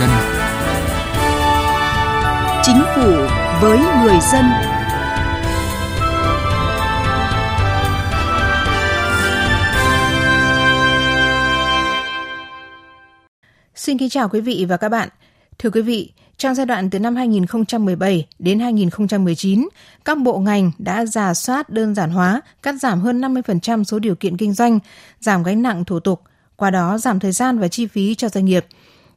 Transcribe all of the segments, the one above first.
dân. Chính phủ với người dân. Xin kính chào quý vị và các bạn. Thưa quý vị, trong giai đoạn từ năm 2017 đến 2019, các bộ ngành đã giả soát đơn giản hóa, cắt giảm hơn 50% số điều kiện kinh doanh, giảm gánh nặng thủ tục, qua đó giảm thời gian và chi phí cho doanh nghiệp.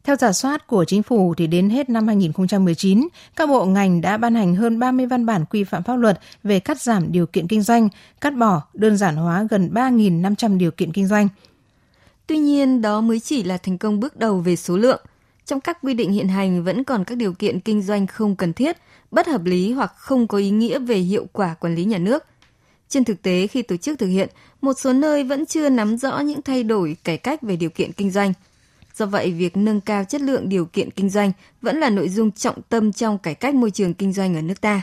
Theo giả soát của chính phủ thì đến hết năm 2019, các bộ ngành đã ban hành hơn 30 văn bản quy phạm pháp luật về cắt giảm điều kiện kinh doanh, cắt bỏ, đơn giản hóa gần 3.500 điều kiện kinh doanh. Tuy nhiên, đó mới chỉ là thành công bước đầu về số lượng. Trong các quy định hiện hành vẫn còn các điều kiện kinh doanh không cần thiết, bất hợp lý hoặc không có ý nghĩa về hiệu quả quản lý nhà nước. Trên thực tế, khi tổ chức thực hiện, một số nơi vẫn chưa nắm rõ những thay đổi cải cách về điều kiện kinh doanh. Do vậy, việc nâng cao chất lượng điều kiện kinh doanh vẫn là nội dung trọng tâm trong cải cách môi trường kinh doanh ở nước ta.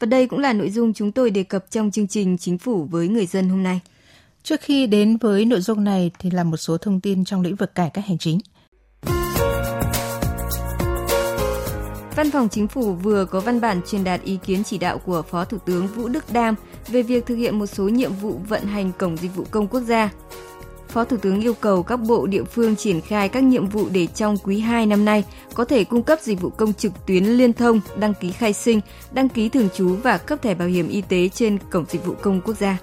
Và đây cũng là nội dung chúng tôi đề cập trong chương trình Chính phủ với người dân hôm nay. Trước khi đến với nội dung này thì là một số thông tin trong lĩnh vực cải cách hành chính. Văn phòng Chính phủ vừa có văn bản truyền đạt ý kiến chỉ đạo của Phó Thủ tướng Vũ Đức Đam về việc thực hiện một số nhiệm vụ vận hành Cổng Dịch vụ Công Quốc gia. Phó Thủ tướng yêu cầu các bộ địa phương triển khai các nhiệm vụ để trong quý 2 năm nay có thể cung cấp dịch vụ công trực tuyến liên thông, đăng ký khai sinh, đăng ký thường trú và cấp thẻ bảo hiểm y tế trên Cổng Dịch vụ Công Quốc gia.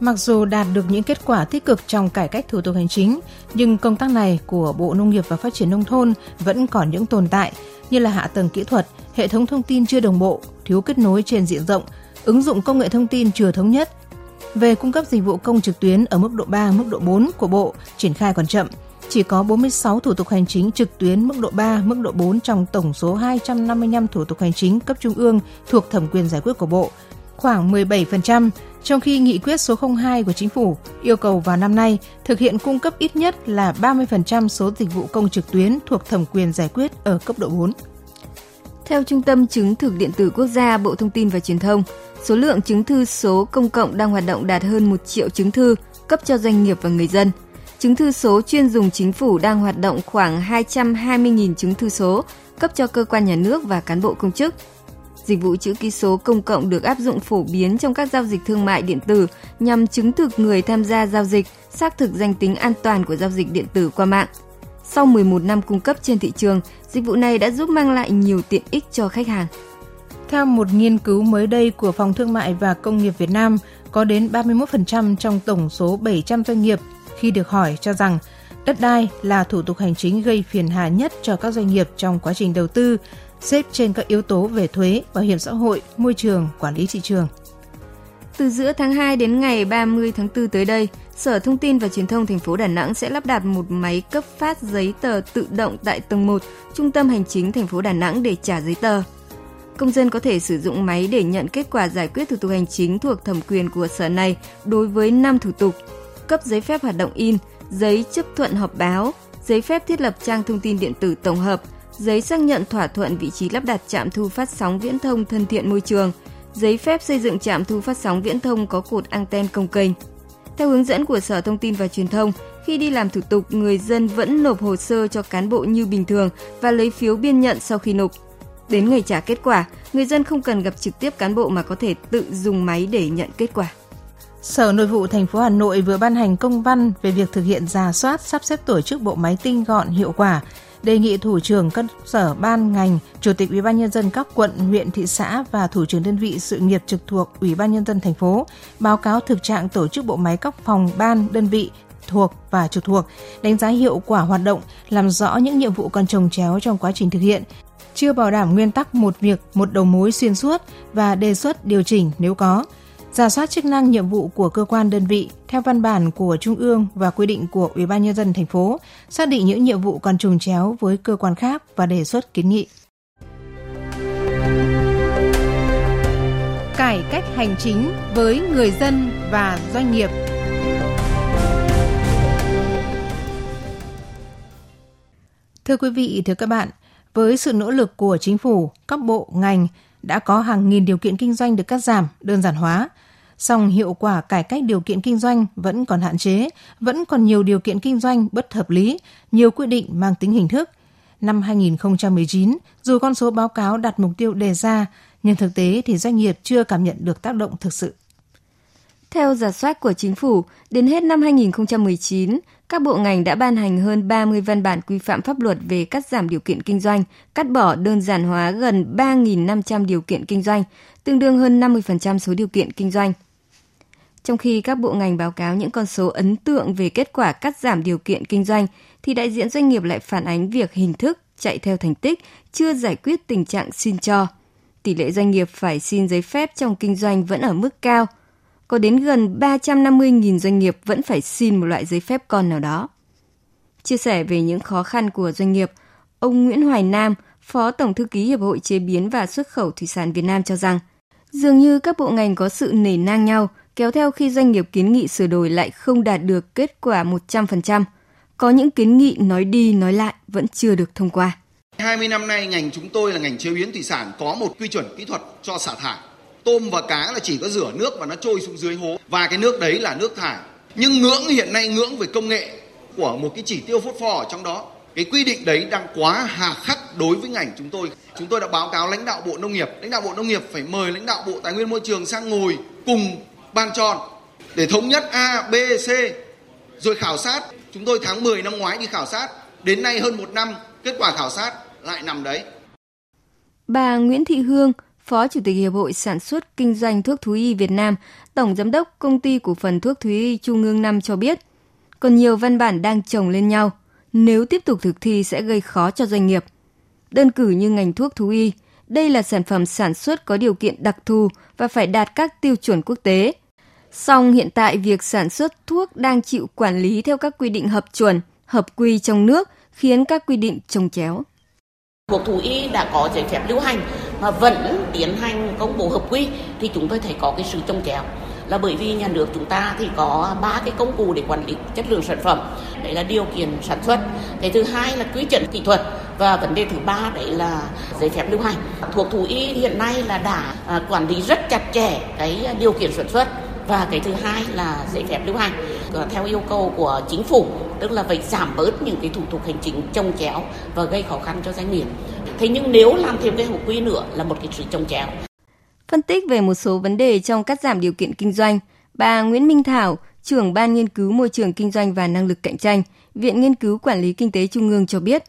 Mặc dù đạt được những kết quả tích cực trong cải cách thủ tục hành chính, nhưng công tác này của Bộ Nông nghiệp và Phát triển Nông thôn vẫn còn những tồn tại như là hạ tầng kỹ thuật, hệ thống thông tin chưa đồng bộ, thiếu kết nối trên diện rộng, ứng dụng công nghệ thông tin chưa thống nhất. Về cung cấp dịch vụ công trực tuyến ở mức độ 3, mức độ 4 của Bộ, triển khai còn chậm. Chỉ có 46 thủ tục hành chính trực tuyến mức độ 3, mức độ 4 trong tổng số 255 thủ tục hành chính cấp trung ương thuộc thẩm quyền giải quyết của Bộ, khoảng 17%, trong khi nghị quyết số 02 của chính phủ yêu cầu vào năm nay thực hiện cung cấp ít nhất là 30% số dịch vụ công trực tuyến thuộc thẩm quyền giải quyết ở cấp độ 4. Theo Trung tâm Chứng thực Điện tử Quốc gia Bộ Thông tin và Truyền thông, số lượng chứng thư số công cộng đang hoạt động đạt hơn 1 triệu chứng thư cấp cho doanh nghiệp và người dân. Chứng thư số chuyên dùng chính phủ đang hoạt động khoảng 220.000 chứng thư số cấp cho cơ quan nhà nước và cán bộ công chức. Dịch vụ chữ ký số công cộng được áp dụng phổ biến trong các giao dịch thương mại điện tử nhằm chứng thực người tham gia giao dịch, xác thực danh tính an toàn của giao dịch điện tử qua mạng. Sau 11 năm cung cấp trên thị trường, dịch vụ này đã giúp mang lại nhiều tiện ích cho khách hàng. Theo một nghiên cứu mới đây của Phòng Thương mại và Công nghiệp Việt Nam, có đến 31% trong tổng số 700 doanh nghiệp khi được hỏi cho rằng đất đai là thủ tục hành chính gây phiền hà nhất cho các doanh nghiệp trong quá trình đầu tư, xếp trên các yếu tố về thuế, bảo hiểm xã hội, môi trường, quản lý thị trường. Từ giữa tháng 2 đến ngày 30 tháng 4 tới đây, Sở Thông tin và Truyền thông thành phố Đà Nẵng sẽ lắp đặt một máy cấp phát giấy tờ tự động tại tầng 1, Trung tâm Hành chính thành phố Đà Nẵng để trả giấy tờ. Công dân có thể sử dụng máy để nhận kết quả giải quyết thủ tục hành chính thuộc thẩm quyền của sở này đối với 5 thủ tục: cấp giấy phép hoạt động in, giấy chấp thuận họp báo, giấy phép thiết lập trang thông tin điện tử tổng hợp, giấy xác nhận thỏa thuận vị trí lắp đặt trạm thu phát sóng viễn thông thân thiện môi trường, giấy phép xây dựng trạm thu phát sóng viễn thông có cột anten công kênh. Theo hướng dẫn của Sở Thông tin và Truyền thông, khi đi làm thủ tục, người dân vẫn nộp hồ sơ cho cán bộ như bình thường và lấy phiếu biên nhận sau khi nộp. Đến ngày trả kết quả, người dân không cần gặp trực tiếp cán bộ mà có thể tự dùng máy để nhận kết quả. Sở Nội vụ thành phố Hà Nội vừa ban hành công văn về việc thực hiện giả soát sắp xếp tổ chức bộ máy tinh gọn hiệu quả, đề nghị thủ trưởng các sở ban ngành, chủ tịch ủy ban nhân dân các quận, huyện, thị xã và thủ trưởng đơn vị sự nghiệp trực thuộc ủy ban nhân dân thành phố báo cáo thực trạng tổ chức bộ máy các phòng ban, đơn vị thuộc và trực thuộc, đánh giá hiệu quả hoạt động, làm rõ những nhiệm vụ còn trồng chéo trong quá trình thực hiện, chưa bảo đảm nguyên tắc một việc, một đầu mối xuyên suốt và đề xuất điều chỉnh nếu có, giả soát chức năng nhiệm vụ của cơ quan đơn vị theo văn bản của Trung ương và quy định của Ủy ban nhân dân thành phố, xác định những nhiệm vụ còn trùng chéo với cơ quan khác và đề xuất kiến nghị. Cải cách hành chính với người dân và doanh nghiệp. Thưa quý vị, thưa các bạn, với sự nỗ lực của chính phủ, các bộ, ngành đã có hàng nghìn điều kiện kinh doanh được cắt giảm, đơn giản hóa. Song hiệu quả cải cách điều kiện kinh doanh vẫn còn hạn chế, vẫn còn nhiều điều kiện kinh doanh bất hợp lý, nhiều quy định mang tính hình thức. Năm 2019, dù con số báo cáo đặt mục tiêu đề ra, nhưng thực tế thì doanh nghiệp chưa cảm nhận được tác động thực sự. Theo giả soát của chính phủ, đến hết năm 2019, các bộ ngành đã ban hành hơn 30 văn bản quy phạm pháp luật về cắt giảm điều kiện kinh doanh, cắt bỏ đơn giản hóa gần 3.500 điều kiện kinh doanh, tương đương hơn 50% số điều kiện kinh doanh. Trong khi các bộ ngành báo cáo những con số ấn tượng về kết quả cắt giảm điều kiện kinh doanh, thì đại diện doanh nghiệp lại phản ánh việc hình thức chạy theo thành tích chưa giải quyết tình trạng xin cho. Tỷ lệ doanh nghiệp phải xin giấy phép trong kinh doanh vẫn ở mức cao – có đến gần 350.000 doanh nghiệp vẫn phải xin một loại giấy phép con nào đó. Chia sẻ về những khó khăn của doanh nghiệp, ông Nguyễn Hoài Nam, Phó Tổng Thư ký Hiệp hội Chế biến và Xuất khẩu Thủy sản Việt Nam cho rằng, dường như các bộ ngành có sự nể nang nhau, kéo theo khi doanh nghiệp kiến nghị sửa đổi lại không đạt được kết quả 100%. Có những kiến nghị nói đi nói lại vẫn chưa được thông qua. 20 năm nay ngành chúng tôi là ngành chế biến thủy sản có một quy chuẩn kỹ thuật cho xả thải tôm và cá là chỉ có rửa nước và nó trôi xuống dưới hố. Và cái nước đấy là nước thải. Nhưng ngưỡng, hiện nay ngưỡng về công nghệ của một cái chỉ tiêu phốt pho ở trong đó, cái quy định đấy đang quá hà khắc đối với ngành chúng tôi. Chúng tôi đã báo cáo lãnh đạo bộ nông nghiệp. Lãnh đạo bộ nông nghiệp phải mời lãnh đạo bộ tài nguyên môi trường sang ngồi cùng ban tròn để thống nhất a, b, c, rồi khảo sát. Chúng tôi tháng 10 năm ngoái đi khảo sát. Đến nay hơn một năm, kết quả khảo sát lại nằm đấy. Bà Nguyễn Thị Hương Phó Chủ tịch Hiệp hội Sản xuất Kinh doanh Thuốc Thú y Việt Nam, Tổng Giám đốc Công ty Cổ phần Thuốc Thú y Trung ương 5 cho biết, còn nhiều văn bản đang chồng lên nhau, nếu tiếp tục thực thi sẽ gây khó cho doanh nghiệp. Đơn cử như ngành thuốc thú y, đây là sản phẩm sản xuất có điều kiện đặc thù và phải đạt các tiêu chuẩn quốc tế. Song hiện tại việc sản xuất thuốc đang chịu quản lý theo các quy định hợp chuẩn, hợp quy trong nước khiến các quy định trồng chéo. Thuốc thú y đã có giấy phép lưu hành mà vẫn tiến hành công bố hợp quy, thì chúng tôi thấy có cái sự trông chéo. Là bởi vì nhà nước chúng ta thì có ba cái công cụ để quản lý chất lượng sản phẩm. Đấy là điều kiện sản xuất. Cái thứ hai là quy chuẩn kỹ thuật. Và vấn đề thứ ba đấy là giấy phép lưu hành. Thuộc thú y hiện nay là đã à, quản lý rất chặt chẽ cái điều kiện sản xuất và cái thứ hai là giấy phép lưu hành. Ờ, theo yêu cầu của chính phủ tức là phải giảm bớt những cái thủ tục hành chính trông chéo và gây khó khăn cho doanh nghiệp. Thế nhưng nếu làm thêm cái hợp quy nữa là một cái sự trông chéo. Phân tích về một số vấn đề trong cắt giảm điều kiện kinh doanh bà Nguyễn Minh Thảo trưởng ban nghiên cứu môi trường kinh doanh và năng lực cạnh tranh Viện Nghiên cứu Quản lý Kinh tế Trung ương cho biết,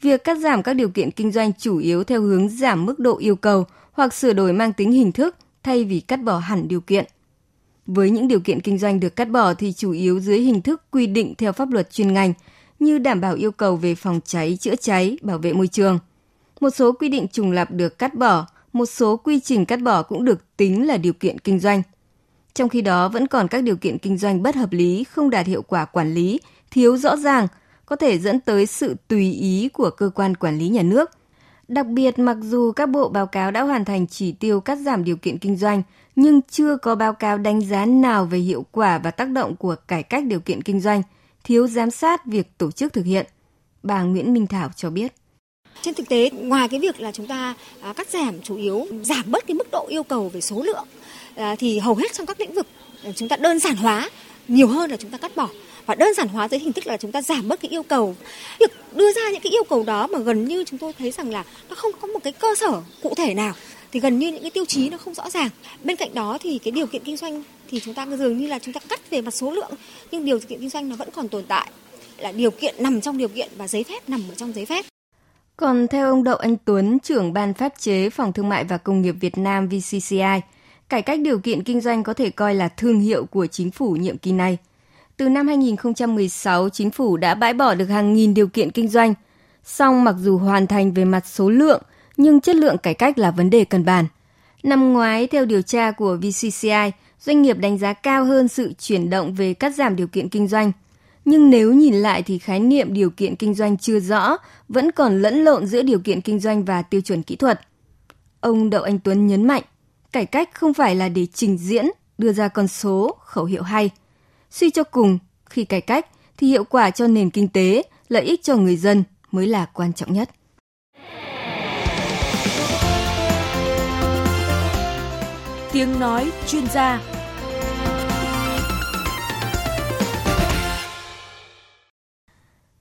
việc cắt giảm các điều kiện kinh doanh chủ yếu theo hướng giảm mức độ yêu cầu hoặc sửa đổi mang tính hình thức thay vì cắt bỏ hẳn điều kiện. Với những điều kiện kinh doanh được cắt bỏ thì chủ yếu dưới hình thức quy định theo pháp luật chuyên ngành như đảm bảo yêu cầu về phòng cháy, chữa cháy, bảo vệ môi trường. Một số quy định trùng lập được cắt bỏ, một số quy trình cắt bỏ cũng được tính là điều kiện kinh doanh. Trong khi đó vẫn còn các điều kiện kinh doanh bất hợp lý, không đạt hiệu quả quản lý, thiếu rõ ràng, có thể dẫn tới sự tùy ý của cơ quan quản lý nhà nước. Đặc biệt mặc dù các bộ báo cáo đã hoàn thành chỉ tiêu cắt giảm điều kiện kinh doanh, nhưng chưa có báo cáo đánh giá nào về hiệu quả và tác động của cải cách điều kiện kinh doanh, thiếu giám sát việc tổ chức thực hiện. Bà Nguyễn Minh Thảo cho biết. Trên thực tế, ngoài cái việc là chúng ta à, cắt giảm chủ yếu giảm bớt cái mức độ yêu cầu về số lượng à, thì hầu hết trong các lĩnh vực à, chúng ta đơn giản hóa nhiều hơn là chúng ta cắt bỏ và đơn giản hóa dưới hình thức là chúng ta giảm bớt cái yêu cầu. Việc đưa ra những cái yêu cầu đó mà gần như chúng tôi thấy rằng là nó không có một cái cơ sở cụ thể nào. Thì gần như những cái tiêu chí nó không rõ ràng. Bên cạnh đó thì cái điều kiện kinh doanh thì chúng ta dường như là chúng ta cắt về mặt số lượng nhưng điều kiện kinh doanh nó vẫn còn tồn tại. Là điều kiện nằm trong điều kiện và giấy phép nằm ở trong giấy phép. Còn theo ông Đậu Anh Tuấn, trưởng ban pháp chế Phòng Thương mại và Công nghiệp Việt Nam VCCI, cải cách điều kiện kinh doanh có thể coi là thương hiệu của chính phủ nhiệm kỳ này. Từ năm 2016, chính phủ đã bãi bỏ được hàng nghìn điều kiện kinh doanh. Song mặc dù hoàn thành về mặt số lượng, nhưng chất lượng cải cách là vấn đề cần bàn. Năm ngoái, theo điều tra của VCCI, doanh nghiệp đánh giá cao hơn sự chuyển động về cắt giảm điều kiện kinh doanh. Nhưng nếu nhìn lại thì khái niệm điều kiện kinh doanh chưa rõ, vẫn còn lẫn lộn giữa điều kiện kinh doanh và tiêu chuẩn kỹ thuật. Ông Đậu Anh Tuấn nhấn mạnh, cải cách không phải là để trình diễn, đưa ra con số, khẩu hiệu hay. Suy cho cùng, khi cải cách thì hiệu quả cho nền kinh tế, lợi ích cho người dân mới là quan trọng nhất. Tiếng nói chuyên gia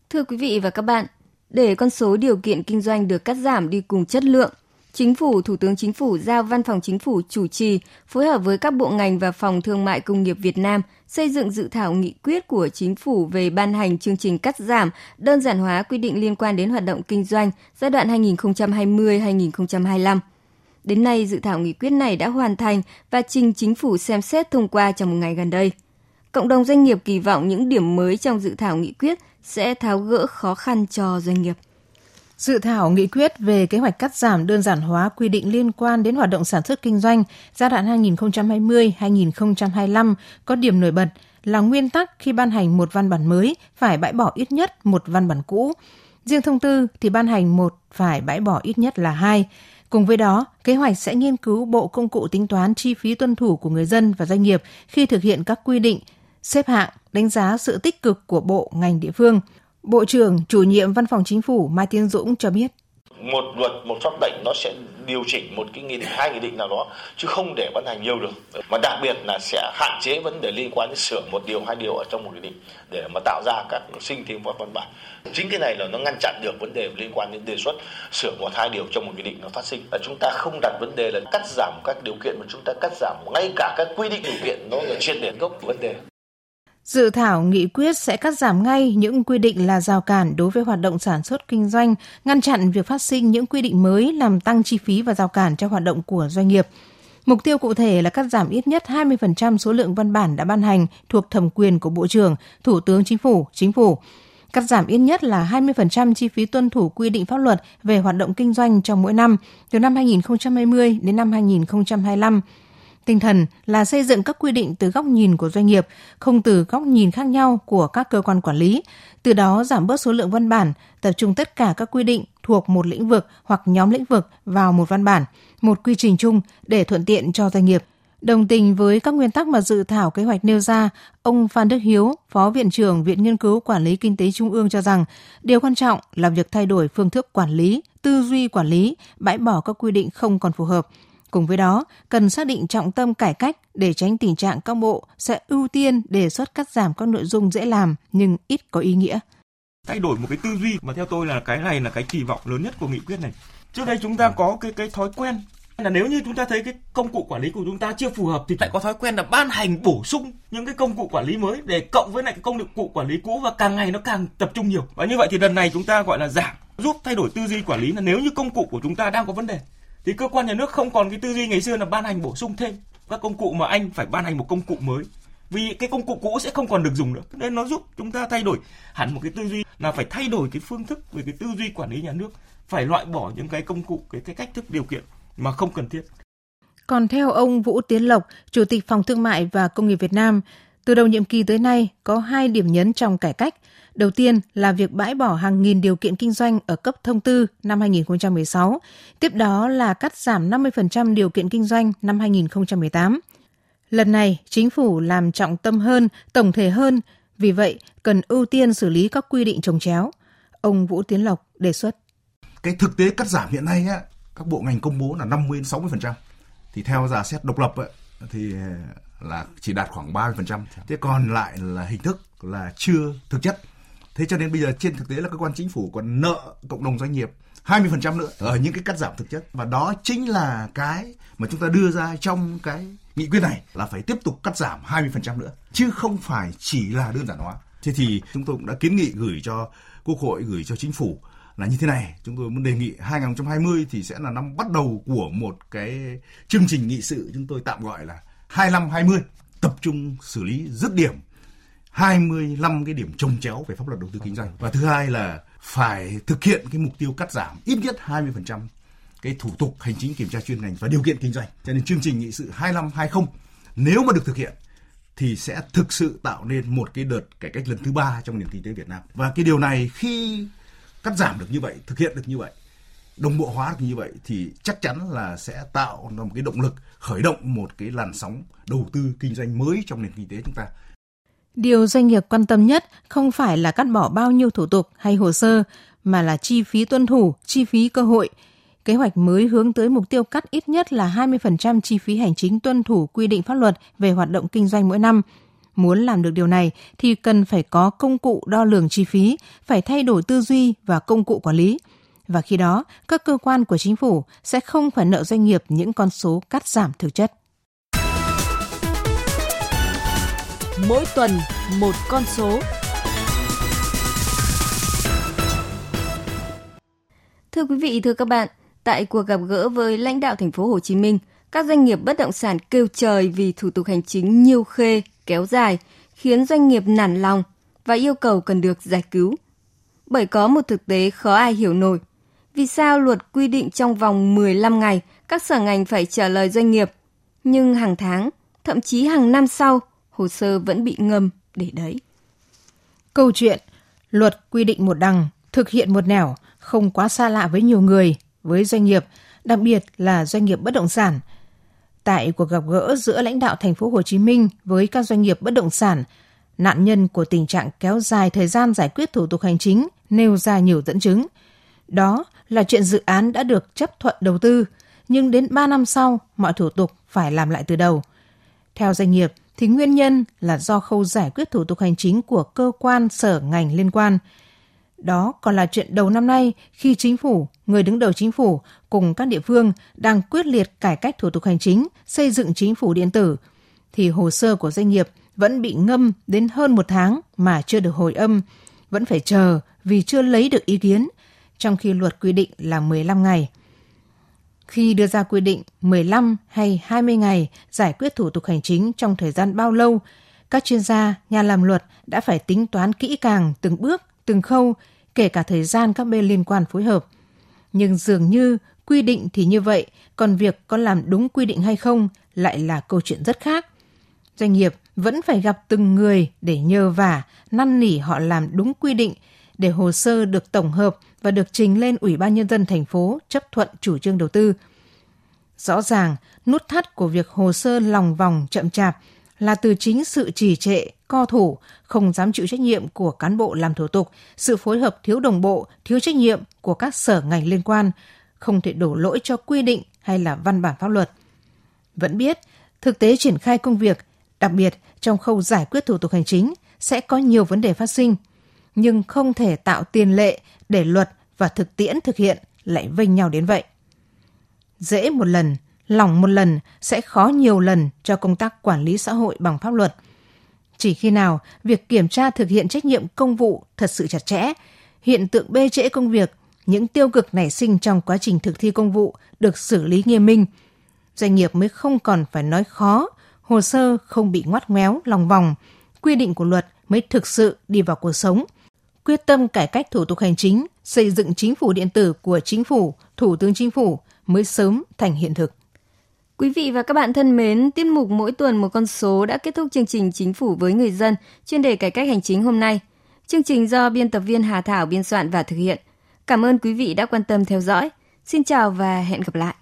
Thưa quý vị và các bạn, Để con số điều kiện kinh doanh được cắt giảm đi cùng chất lượng, Chính phủ, Thủ tướng Chính phủ giao Văn phòng Chính phủ chủ trì, phối hợp với các bộ ngành và Phòng Thương mại Công nghiệp Việt Nam xây dựng dự thảo nghị quyết của Chính phủ về ban hành chương trình cắt giảm, đơn giản hóa quy định liên quan đến hoạt động kinh doanh giai đoạn 2020-2025. Đến nay, dự thảo nghị quyết này đã hoàn thành và trình chính phủ xem xét thông qua trong một ngày gần đây. Cộng đồng doanh nghiệp kỳ vọng những điểm mới trong dự thảo nghị quyết sẽ tháo gỡ khó khăn cho doanh nghiệp. Dự thảo nghị quyết về kế hoạch cắt giảm đơn giản hóa quy định liên quan đến hoạt động sản xuất kinh doanh giai đoạn 2020-2025 có điểm nổi bật là nguyên tắc khi ban hành một văn bản mới phải bãi bỏ ít nhất một văn bản cũ. Riêng thông tư thì ban hành một phải bãi bỏ ít nhất là hai. Cùng với đó, kế hoạch sẽ nghiên cứu bộ công cụ tính toán chi phí tuân thủ của người dân và doanh nghiệp khi thực hiện các quy định, xếp hạng, đánh giá sự tích cực của bộ, ngành địa phương – Bộ trưởng chủ nhiệm Văn phòng Chính phủ Mai Tiến Dũng cho biết. Một luật, một pháp lệnh nó sẽ điều chỉnh một cái nghị định, hai nghị định nào đó chứ không để ban hành nhiều được. Mà đặc biệt là sẽ hạn chế vấn đề liên quan đến sửa một điều, hai điều ở trong một nghị định để mà tạo ra các sinh thêm các văn bản. Chính cái này là nó ngăn chặn được vấn đề liên quan đến đề xuất sửa một hai điều trong một nghị định nó phát sinh. và chúng ta không đặt vấn đề là cắt giảm các điều kiện mà chúng ta cắt giảm ngay cả các quy định điều kiện nó là triệt để gốc vấn đề. Dự thảo nghị quyết sẽ cắt giảm ngay những quy định là rào cản đối với hoạt động sản xuất kinh doanh, ngăn chặn việc phát sinh những quy định mới làm tăng chi phí và rào cản cho hoạt động của doanh nghiệp. Mục tiêu cụ thể là cắt giảm ít nhất 20% số lượng văn bản đã ban hành thuộc thẩm quyền của Bộ trưởng, Thủ tướng Chính phủ, Chính phủ. Cắt giảm ít nhất là 20% chi phí tuân thủ quy định pháp luật về hoạt động kinh doanh trong mỗi năm, từ năm 2020 đến năm 2025 Tinh thần là xây dựng các quy định từ góc nhìn của doanh nghiệp, không từ góc nhìn khác nhau của các cơ quan quản lý, từ đó giảm bớt số lượng văn bản, tập trung tất cả các quy định thuộc một lĩnh vực hoặc nhóm lĩnh vực vào một văn bản, một quy trình chung để thuận tiện cho doanh nghiệp. Đồng tình với các nguyên tắc mà dự thảo kế hoạch nêu ra, ông Phan Đức Hiếu, Phó Viện trưởng Viện Nghiên cứu Quản lý Kinh tế Trung ương cho rằng, điều quan trọng là việc thay đổi phương thức quản lý, tư duy quản lý, bãi bỏ các quy định không còn phù hợp, Cùng với đó, cần xác định trọng tâm cải cách để tránh tình trạng các bộ sẽ ưu tiên đề xuất cắt giảm các nội dung dễ làm nhưng ít có ý nghĩa. Thay đổi một cái tư duy mà theo tôi là cái này là cái kỳ vọng lớn nhất của nghị quyết này. Trước đây chúng ta có cái cái thói quen là nếu như chúng ta thấy cái công cụ quản lý của chúng ta chưa phù hợp thì lại có thói quen là ban hành bổ sung những cái công cụ quản lý mới để cộng với lại cái công cụ quản lý cũ và càng ngày nó càng tập trung nhiều và như vậy thì lần này chúng ta gọi là giảm giúp thay đổi tư duy quản lý là nếu như công cụ của chúng ta đang có vấn đề thì cơ quan nhà nước không còn cái tư duy ngày xưa là ban hành bổ sung thêm các công cụ mà anh phải ban hành một công cụ mới. Vì cái công cụ cũ sẽ không còn được dùng nữa. Nên nó giúp chúng ta thay đổi hẳn một cái tư duy là phải thay đổi cái phương thức về cái tư duy quản lý nhà nước phải loại bỏ những cái công cụ cái cái cách thức điều kiện mà không cần thiết. Còn theo ông Vũ Tiến Lộc, Chủ tịch Phòng Thương mại và Công nghiệp Việt Nam, từ đầu nhiệm kỳ tới nay có hai điểm nhấn trong cải cách. Đầu tiên là việc bãi bỏ hàng nghìn điều kiện kinh doanh ở cấp thông tư năm 2016, tiếp đó là cắt giảm 50% điều kiện kinh doanh năm 2018. Lần này, chính phủ làm trọng tâm hơn, tổng thể hơn, vì vậy cần ưu tiên xử lý các quy định trồng chéo. Ông Vũ Tiến Lộc đề xuất. Cái thực tế cắt giảm hiện nay á, các bộ ngành công bố là 50 60%. Thì theo giả xét độc lập ấy, thì ờ, là chỉ đạt khoảng 30%. Thế còn lại là hình thức là chưa thực chất. Thế cho nên bây giờ trên thực tế là cơ quan chính phủ còn nợ cộng đồng doanh nghiệp 20% nữa. Ở những cái cắt giảm thực chất. Và đó chính là cái mà chúng ta đưa ra trong cái nghị quyết này là phải tiếp tục cắt giảm 20% nữa chứ không phải chỉ là đơn giản hóa. Thế thì chúng tôi cũng đã kiến nghị gửi cho Quốc hội gửi cho chính phủ là như thế này, chúng tôi muốn đề nghị 2020 thì sẽ là năm bắt đầu của một cái chương trình nghị sự chúng tôi tạm gọi là 25 20 tập trung xử lý dứt điểm 25 cái điểm trồng chéo về pháp luật đầu tư kinh doanh và thứ hai là phải thực hiện cái mục tiêu cắt giảm ít nhất 20% cái thủ tục hành chính kiểm tra chuyên ngành và điều kiện kinh doanh. Cho nên chương trình nghị sự 25 20 nếu mà được thực hiện thì sẽ thực sự tạo nên một cái đợt cải cách lần thứ ba trong nền kinh tế Việt Nam. Và cái điều này khi cắt giảm được như vậy, thực hiện được như vậy đồng bộ hóa được như vậy thì chắc chắn là sẽ tạo ra một cái động lực khởi động một cái làn sóng đầu tư kinh doanh mới trong nền kinh tế chúng ta. Điều doanh nghiệp quan tâm nhất không phải là cắt bỏ bao nhiêu thủ tục hay hồ sơ mà là chi phí tuân thủ, chi phí cơ hội. Kế hoạch mới hướng tới mục tiêu cắt ít nhất là 20% chi phí hành chính tuân thủ quy định pháp luật về hoạt động kinh doanh mỗi năm. Muốn làm được điều này thì cần phải có công cụ đo lường chi phí, phải thay đổi tư duy và công cụ quản lý. Và khi đó, các cơ quan của chính phủ sẽ không phải nợ doanh nghiệp những con số cắt giảm thực chất. Mỗi tuần một con số. Thưa quý vị, thưa các bạn, tại cuộc gặp gỡ với lãnh đạo thành phố Hồ Chí Minh, các doanh nghiệp bất động sản kêu trời vì thủ tục hành chính nhiều khê, kéo dài, khiến doanh nghiệp nản lòng và yêu cầu cần được giải cứu. Bởi có một thực tế khó ai hiểu nổi. Vì sao luật quy định trong vòng 15 ngày các sở ngành phải trả lời doanh nghiệp, nhưng hàng tháng, thậm chí hàng năm sau, hồ sơ vẫn bị ngâm để đấy. Câu chuyện luật quy định một đằng, thực hiện một nẻo không quá xa lạ với nhiều người, với doanh nghiệp, đặc biệt là doanh nghiệp bất động sản. Tại cuộc gặp gỡ giữa lãnh đạo thành phố Hồ Chí Minh với các doanh nghiệp bất động sản, nạn nhân của tình trạng kéo dài thời gian giải quyết thủ tục hành chính nêu ra nhiều dẫn chứng. Đó là chuyện dự án đã được chấp thuận đầu tư, nhưng đến 3 năm sau mọi thủ tục phải làm lại từ đầu. Theo doanh nghiệp thì nguyên nhân là do khâu giải quyết thủ tục hành chính của cơ quan sở ngành liên quan – đó còn là chuyện đầu năm nay khi chính phủ, người đứng đầu chính phủ cùng các địa phương đang quyết liệt cải cách thủ tục hành chính, xây dựng chính phủ điện tử, thì hồ sơ của doanh nghiệp vẫn bị ngâm đến hơn một tháng mà chưa được hồi âm, vẫn phải chờ vì chưa lấy được ý kiến, trong khi luật quy định là 15 ngày. Khi đưa ra quy định 15 hay 20 ngày giải quyết thủ tục hành chính trong thời gian bao lâu, các chuyên gia, nhà làm luật đã phải tính toán kỹ càng từng bước từng khâu, kể cả thời gian các bên liên quan phối hợp. Nhưng dường như quy định thì như vậy, còn việc có làm đúng quy định hay không lại là câu chuyện rất khác. Doanh nghiệp vẫn phải gặp từng người để nhờ vả, năn nỉ họ làm đúng quy định để hồ sơ được tổng hợp và được trình lên Ủy ban Nhân dân thành phố chấp thuận chủ trương đầu tư. Rõ ràng, nút thắt của việc hồ sơ lòng vòng chậm chạp là từ chính sự trì trệ, co thủ, không dám chịu trách nhiệm của cán bộ làm thủ tục, sự phối hợp thiếu đồng bộ, thiếu trách nhiệm của các sở ngành liên quan, không thể đổ lỗi cho quy định hay là văn bản pháp luật. Vẫn biết, thực tế triển khai công việc, đặc biệt trong khâu giải quyết thủ tục hành chính sẽ có nhiều vấn đề phát sinh, nhưng không thể tạo tiền lệ để luật và thực tiễn thực hiện lại vênh nhau đến vậy. Dễ một lần, lỏng một lần sẽ khó nhiều lần cho công tác quản lý xã hội bằng pháp luật. Chỉ khi nào việc kiểm tra thực hiện trách nhiệm công vụ thật sự chặt chẽ, hiện tượng bê trễ công việc, những tiêu cực nảy sinh trong quá trình thực thi công vụ được xử lý nghiêm minh, doanh nghiệp mới không còn phải nói khó, hồ sơ không bị ngoắt ngoéo, lòng vòng, quy định của luật mới thực sự đi vào cuộc sống. Quyết tâm cải cách thủ tục hành chính, xây dựng chính phủ điện tử của chính phủ, thủ tướng chính phủ mới sớm thành hiện thực. Quý vị và các bạn thân mến, tiết mục mỗi tuần một con số đã kết thúc chương trình Chính phủ với người dân chuyên đề cải cách hành chính hôm nay. Chương trình do biên tập viên Hà Thảo biên soạn và thực hiện. Cảm ơn quý vị đã quan tâm theo dõi. Xin chào và hẹn gặp lại.